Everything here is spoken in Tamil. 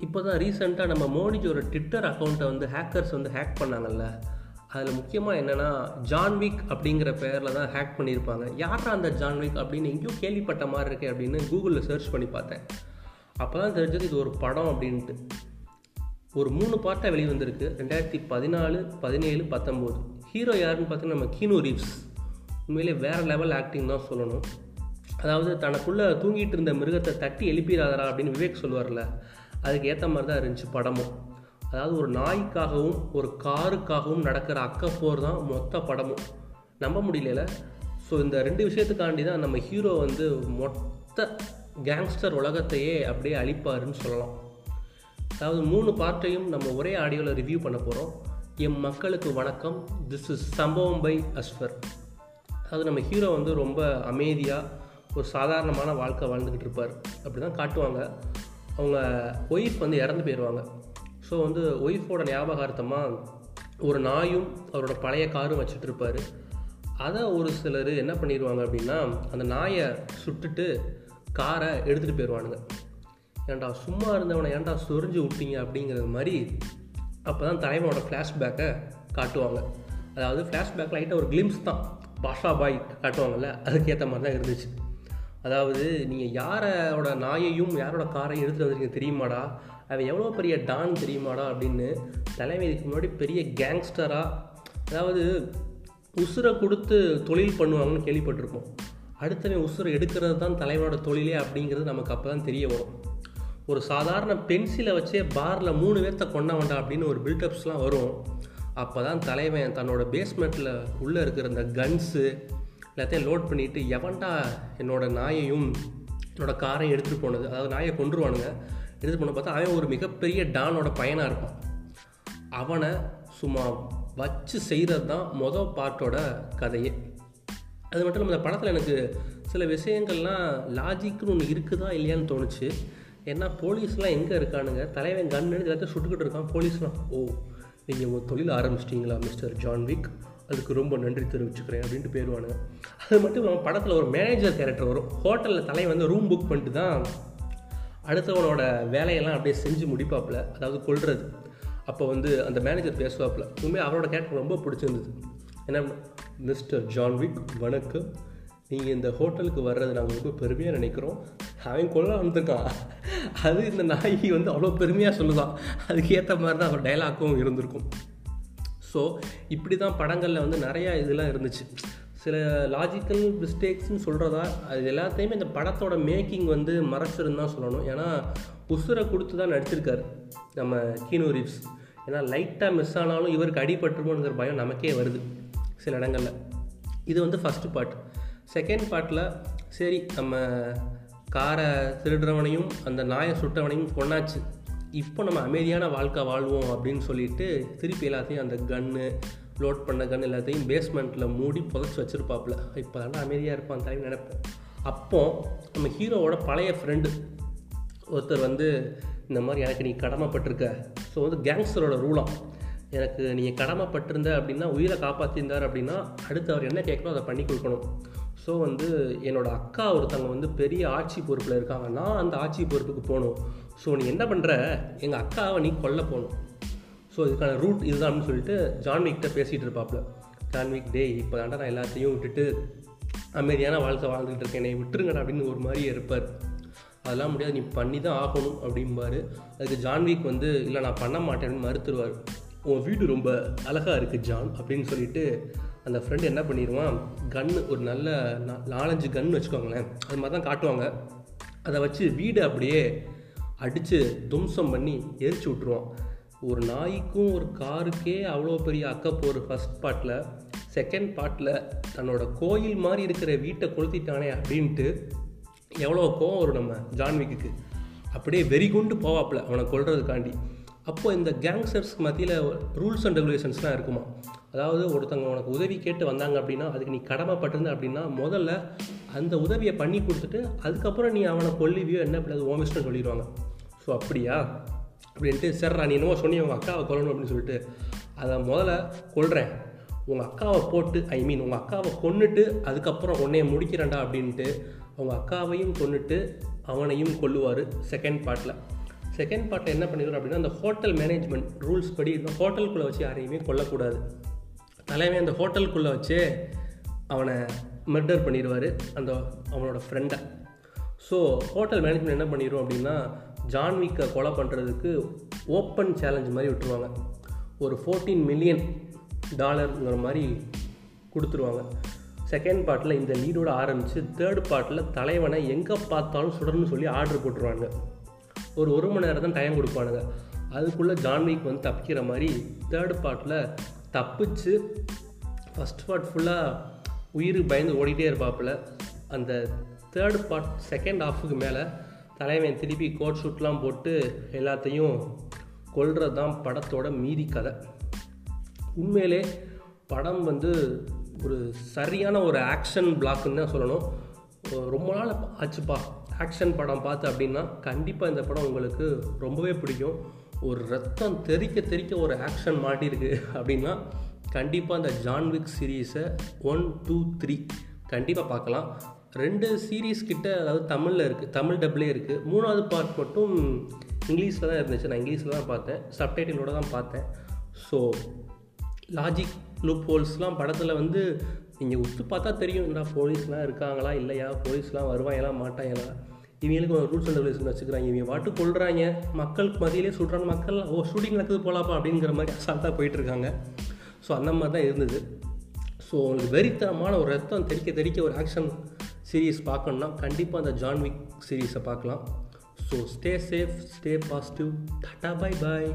இப்போ தான் ரீசெண்டாக நம்ம மோடிஜியோட ட்விட்டர் அக்கௌண்ட்டை வந்து ஹேக்கர்ஸ் வந்து ஹேக் பண்ணாங்கல்ல? அதில் முக்கியமாக என்னென்னா ஜான்விக் அப்படிங்கிற பேரில் தான் ஹேக் பண்ணியிருப்பாங்க. யாரா அந்த ஜான்விக் அப்படின்னு எங்கேயோ கேள்விப்பட்ட மாதிரி இருக்கே அப்படின்னு கூகுளில் சர்ச் பண்ணி பார்த்தேன். அப்போ தான் தெரிஞ்சது இது ஒரு படம் அப்படின்ட்டு. ஒரு மூணு பார்ட்டாக வெளியே வந்திருக்கு ரெண்டாயிரத்தி பதினாலு பதினேழு பத்தொம்போது. ஹீரோ யாருன்னு பார்த்தீங்கன்னா நம்ம கீனோ ரீவ்ஸ். உண்மையிலே வேறு லெவல் ஆக்டிங் தான் சொல்லணும். அதாவது தனக்குள்ளே தூங்கிட்டு இருந்த மிருகத்தை தட்டி எழுப்பிடாதரா அப்படின்னு விவேக் சொல்லுவார்ல. அதுக்கு ஏற்ற மாதிரி தான் இருந்துச்சு படமும். அதாவது ஒரு நாய்க்காகவும் ஒரு காருக்காகவும் நடக்கிற அக்கப்போர் தான் மொத்த படமும். நம்ப முடியல ஸோ இந்த ரெண்டு விஷயத்துக்காண்டி தான் நம்ம ஹீரோ வந்து மொத்த கேங்ஸ்டர் உலகத்தையே அப்படியே அழிப்பாருன்னு சொல்லலாம். அதாவது மூணு பார்ட்டையும் நம்ம ஒரே ஆடியோவில் ரிவ்யூ பண்ண போகிறோம் எம் மக்களுக்கு வணக்கம். திஸ் இஸ் சம்பவம் பை அஸ்வர் அதாவது நம்ம ஹீரோ வந்து ரொம்ப அமைதியாக ஒரு சாதாரணமான வாழ்க்கை வாழ்ந்துக்கிட்டு இருப்பார். அப்படி தான் காட்டுவாங்க. அவங்க ஒய்ஃப் வந்து இறந்து போயிடுவாங்க ஸோ வந்து ஒய்ஃபோட ஞாபகார்த்தமாக ஒரு நாயும் அவரோட பழைய காரும் வச்சுட்டு இருப்பார் அதை ஒரு சிலர் என்ன பண்ணிடுவாங்க அப்படின்னா அந்த நாயை சுட்டுட்டு காரை எடுத்துகிட்டு போயிடுவானுங்க ஏன்டா சும்மா இருந்தவனை ஏன்டா சொரிஞ்சு விட்டீங்க அப்படிங்கிறது மாதிரி அப்போ தான் தலைவனோட ஃப்ளாஷ்பேக்கை காட்டுவாங்க. அதாவது ஃப்ளாஷ்பேக் லைட்டாக ஒரு கிளிம்ஸ் தான். பாஷா பாய் காட்டுவாங்கல்ல அதுக்கேற்ற மாதிரி தான் இருந்துச்சு. அதாவது நீங்கள் யாரோட நாயையும் யாரோட காரையும் எடுத்துகிட்டு வந்திருக்கீங்க தெரியுமாடா? அவன் எவ்வளோ பெரிய டான் தெரியுமாடா அப்படின்னு தலைமை இதுக்கு முன்னாடி பெரிய கேங்ஸ்டராக அதாவது உசுரை கொடுத்து தொழில் பண்ணுவாங்கன்னு கேள்விப்பட்டிருப்போம். அடுத்தவன் உசுரை எடுக்கிறது தான் தலைவனோட தொழிலே அப்படிங்கிறது நமக்கு அப்போ தான் தெரிய வரும். ஒரு சாதாரண பென்சிலை வச்சே பாரில் மூணு பேர்த்த கொண்டவன்டா அப்படின்னு ஒரு பில்டப்ஸ்லாம் வரும். அப்போ தான் தலைவன் தன்னோட பேஸ்மெண்ட்டில் உள்ளே இருக்கிற அந்த கன்ஸு எல்லாத்தையும் லோட் பண்ணிவிட்டு எவன்டா என்னோட நாயையும் என்னோட காரையும் எடுத்துகிட்டு போனது அதாவது நாயை கொண்டுருவானுங்க எடுத்துகிட்டு போன பார்த்தா அவன் ஒரு மிகப்பெரிய டானோட பையனாக இருப்பான். அவனை சும்மா வச்சு செய்கிறது தான் மொதல் பாட்டோட கதையே. அது மட்டும் இல்லாமல் இந்த படத்தில் எனக்கு சில விஷயங்கள்லாம் லாஜிக்னு ஒன்று இருக்குதா இல்லையான்னு தோணுச்சு. ஏன்னா போலீஸ்லாம் எங்கே இருக்கானுங்க? தலைவன் கண்ணுன்னு எல்லாத்தையும் சுட்டுக்கிட்டு இருக்கான் போலீஸ்லாம். ஓ நீங்கள் உங்கள் தொழில் ஆரம்பிச்சிட்டிங்களா மிஸ்டர் ஜான்விக்? அதுக்கு ரொம்ப நன்றி தெரிவிச்சுக்கிறேன் அப்படின்ட்டு பேருவானுங்க. அது மட்டும் இல்லாமல் படத்தில் ஒரு மேனேஜர் கேரக்டர் வரும். ஹோட்டலில் தலை வந்து ரூம் புக் பண்ணிட்டு தான் அடுத்தவனோட வேலையெல்லாம் அப்படியே செஞ்சு முடிப்பாப்புல. அதாவது கொள்வது அப்போ வந்து அந்த மேனேஜர் பேசுவாப்புல. உண்மையாக அவரோட கேரக்டர் ரொம்ப பிடிச்சிருந்தது. ஏன்னா மிஸ்டர் ஜான்விக் வணக்கம். நீங்கள் இந்த ஹோட்டலுக்கு வர்றது நாங்கள் ரொம்ப பெருமையாக நினைக்கிறோம். அவன் கொள்ள வந்திருக்கான். அது இந்த நாய் வந்து அவ்வளோ பெருமையாக சொல்லுதான். அதுக்கேற்ற மாதிரி தான் அவர் டைலாக்கும் இருந்திருக்கும். ஸோ இப்படி தான் படங்களில் வந்து நிறையா இதெல்லாம் இருந்துச்சு. சில லாஜிக்கல் மிஸ்டேக்ஸ்னு சொல்கிறதா அது எல்லாத்தையுமே இந்த படத்தோட மேக்கிங் வந்து மறைச்சிருந்தான் சொல்லணும். ஏன்னா உசுரை கொடுத்து தான் நடிச்சிருக்காரு நம்ம கீனோ ரீவ்ஸ். ஏன்னா லைட்டாக மிஸ் ஆனாலும் இவருக்கு அடிபட்டுருமோங்கிற பயம் நமக்கே வருது சில இடங்களில். இது வந்து ஃபஸ்ட்டு பார்ட் செகண்ட் பார்ட்டில் சரி நம்ம காரை திருடுறவனையும் அந்த நாயை சுட்டவனையும் கொண்டாச்சு இப்போ நம்ம அமைதியான வாழ்க்கை வாழ்வோம் அப்படின்னு சொல்லிட்டு திருப்பி எல்லாத்தையும் அந்த கன்று லோட் பண்ண கன் எல்லாத்தையும் பேஸ்மெண்ட்டில் மூடி புதைச்சி வச்சுருப்பாப்புல. இப்போ தான் அமைதியாக இருப்பான் தலைவி நினைப்போம் அப்போது நம்ம ஹீரோவோட பழைய ஃப்ரெண்டு ஒருத்தர் வந்து இந்த மாதிரி எனக்கு நீ கடமைப்பட்டிருக்க. ஸோ வந்து கேங்ஸ்டரோட ரூலாம் எனக்கு நீங்கள் கடமைப்பட்டிருந்த அப்படின்னா உயிரை காப்பாற்றிருந்தார் அப்படின்னா அடுத்து அவர் என்ன கேட்கணும் அதை பண்ணி கொடுக்கணும். ஸோ வந்து என்னோடய அக்கா ஒருத்தவங்க வந்து பெரிய ஆட்சி பொறுப்பில் இருக்காங்க. நான் அந்த ஆட்சி பொறுப்புக்கு போகணும். ஸோ நீ என்ன பண்ணுற எங்கள் அக்காவை நீ கொல்ல போகணும். ஸோ இதுக்கான ரூட் இதுதான் அப்படின்னு சொல்லிட்டு ஜான்விக்கிட்ட பேசிகிட்டு இருப்பாப்புல. ஜான்விக் டே இப்போ தாண்டா நான் எல்லாத்தையும் விட்டுட்டு அமைதியான வாழ்க்கை வாழ்ந்துகிட்டு இருக்கேன். என்னை விட்டுருங்கடா அப்படின்னு ஒரு மாதிரி இருப்பார். அதெல்லாம் முடியாது. நீ பண்ணி தான் ஆகணும் அப்படிம்பாரு. அதுக்கு ஜான்விக் வந்து இல்லை நான் பண்ண மாட்டேன்னு மறுத்துருவார். உன் வீடு ரொம்ப அழகாக இருக்குது ஜான் அப்படின்னு சொல்லிட்டு அந்த ஃப்ரெண்டு என்ன பண்ணிடுவான் கன்று ஒரு நல்ல நாலஞ்சு கன் வச்சுக்கோங்களேன். அது மாதிரி தான் காட்டுவாங்க. அதை வச்சு வீடு அப்படியே அடித்து தும்சம் பண்ணி எரிச்சு விட்ருவான் ஒரு நாய்க்கும் ஒரு காருக்கே அவ்வளோ பெரிய அக்கப்போர் ஃபஸ்ட் பார்ட்டில் செகண்ட் பார்ட்டில் தன்னோட கோயில் மாதிரி இருக்கிற வீட்டை கொளுத்திட்டானே அப்படின்ட்டு எவ்வளோ கோவம் வரும் நம்ம ஜான்விக்கு அப்படியே வெறி கொண்டு போவாப்பில் அவனை கொள்றதுக்காண்டி அப்போது இந்த கேங்ஸ்டர்ஸ் மத்தியில் ரூல்ஸ் அண்ட் ரெகுலேஷன்ஸ்லாம் இருக்குமா? அதாவது ஒருத்தவங்க உனக்கு உதவி கேட்டு வந்தாங்க அப்படின்னா அதுக்கு நீ கடமைப்பட்டிருந்த அப்படின்னா முதல்ல அந்த உதவியை பண்ணி கொடுத்துட்டு அதுக்கப்புறம் நீ அவனை கொல்லிவியோ என்ன பண்ணது ஓமிஸ்ட்னு சொல்லிடுவாங்க. ஸோ அப்படியா? அப்படின்ட்டு சரிடா நீ என்னவோ சொன்னி உங்கள் அக்காவை கொல்லணும் அப்படின்னு சொல்லிட்டு அதை முதல்ல கொள்கிறேன் உங்கள் அக்காவை போட்டு ஐ மீன் உங்கள் அக்காவை கொன்னுட்டு அதுக்கப்புறம் உன்னைய முடிக்கிறேன்டா அப்படின்ட்டு அவங்க அக்காவையும் கொண்டுட்டு அவனையும் கொல்லுவார் செகண்ட் பார்ட்டில் செகண்ட் பார்ட்டில் என்ன பண்ணிடுவோம் அப்படின்னா அந்த ஹோட்டல் மேனேஜ்மெண்ட் ரூல்ஸ் படி இந்த ஹோட்டலுக்குள்ளே வச்சு யாரையுமே கொல்லக்கூடாது. தலைவன் அந்த ஹோட்டலுக்குள்ளே வச்சு அவனை மர்டர் பண்ணிடுவார் அந்த அவனோட ஃப்ரெண்டை ஸோ ஹோட்டல் மேனேஜ்மெண்ட் என்ன பண்ணிடும் அப்படின்னா ஜான்விக்கை கொலை பண்ணுறதுக்கு ஓப்பன் சேலஞ்ச் மாதிரி விட்டுருவாங்க. ஒரு ஃபோர்டீன் மில்லியன் டாலருங்கிற மாதிரி கொடுத்துருவாங்க. செகண்ட் பார்ட்டில் இந்த லீடோட ஆரம்பித்து தேர்ட் பார்ட்டில் தலைவனை எங்கே பார்த்தாலும் சுடணும்னு சொல்லி ஆர்டர் போட்டுருவாங்க. ஒரு ஒரு மணி நேரம் தான் டைம் கொடுப்பானுங்க. அதுக்குள்ளே ஜான்விக் வந்து தப்பிக்கிற மாதிரி தேர்ட் பார்ட்டில் தப்பிச்சு ஃபஸ்ட் பார்ட் ஃபுல்லாக உயிருக்கு பயந்து ஓடிட்டே இருப்பாப்புல அந்த தேர்ட் பார்ட் செகண்ட் ஹாஃபுக்கு மேலே தலைவன் திருப்பி கோட் ஷூட்லாம் போட்டு எல்லாத்தையும் கொல்றது தான் படத்தோட மீதி கதை. உண்மையிலே படம் வந்து ஒரு சரியான ஒரு ஆக்ஷன் பிளாக்குன்னு தான் சொல்லணும். ரொம்ப நாள் ஆச்சுப்பா. ஆக்ஷன் படம் பார்த்து அப்படின்னா கண்டிப்பாக இந்த படம் உங்களுக்கு ரொம்பவே பிடிக்கும். ஒரு ரத்தம் தெறிக்க தெறிக்க ஒரு ஆக்ஷன் மாட்டியிருக்கு அப்படின்னா கண்டிப்பாக அந்த ஜான்விக் சீரீஸை ஒன் டூ த்ரீ கண்டிப்பாக பார்க்கலாம். ரெண்டு சீரீஸ் கிட்ட அதாவது தமிழில் இருக்குது தமிழ் டப்லே இருக்குது மூணாவது பார்ட் மட்டும் இங்கிலீஷில் தான் இருந்துச்சு. நான் இங்கிலீஷில் தான் பார்த்தேன். சப்டைட்டிலோட தான் பார்த்தேன். ஸோ லாஜிக் லூப் ஹோல்ஸ்லாம் படத்தில் வந்து நீங்கள் உத்து பார்த்தா தெரியும். என்ன போலீஸ்லாம் இருக்காங்களா? இல்லையா? போலீஸ்லாம் வருவாங்களா? மாட்டாங்களா? இவங்களுக்கு ஒரு ரூல்ஸ் அண்ட் ரெகுலேஷன் வச்சுக்கிறாங்க. இவங்க வாட்டு கொள்கிறாங்க மக்களுக்கு மதியிலே சுடுறாங்க மக்கள் ஓ ஷூட்டிங் நடக்குது போகலாப்பா அப்படிங்கிற மாதிரி அசால்ட்டாக போயிட்டுருக்காங்க. ஸோ அந்த மாதிரி தான் இருந்தது. ஸோ உங்களுக்கு வெறித்தனமான ஒரு ரத்தம் தெறிக்க தெறிக்க ஒரு ஆக்ஷன் சீரீஸ் பார்க்கணுன்னா கண்டிப்பாக அந்த ஜான்விக் சீரீஸை பார்க்கலாம். So stay safe stay positive tata bye bye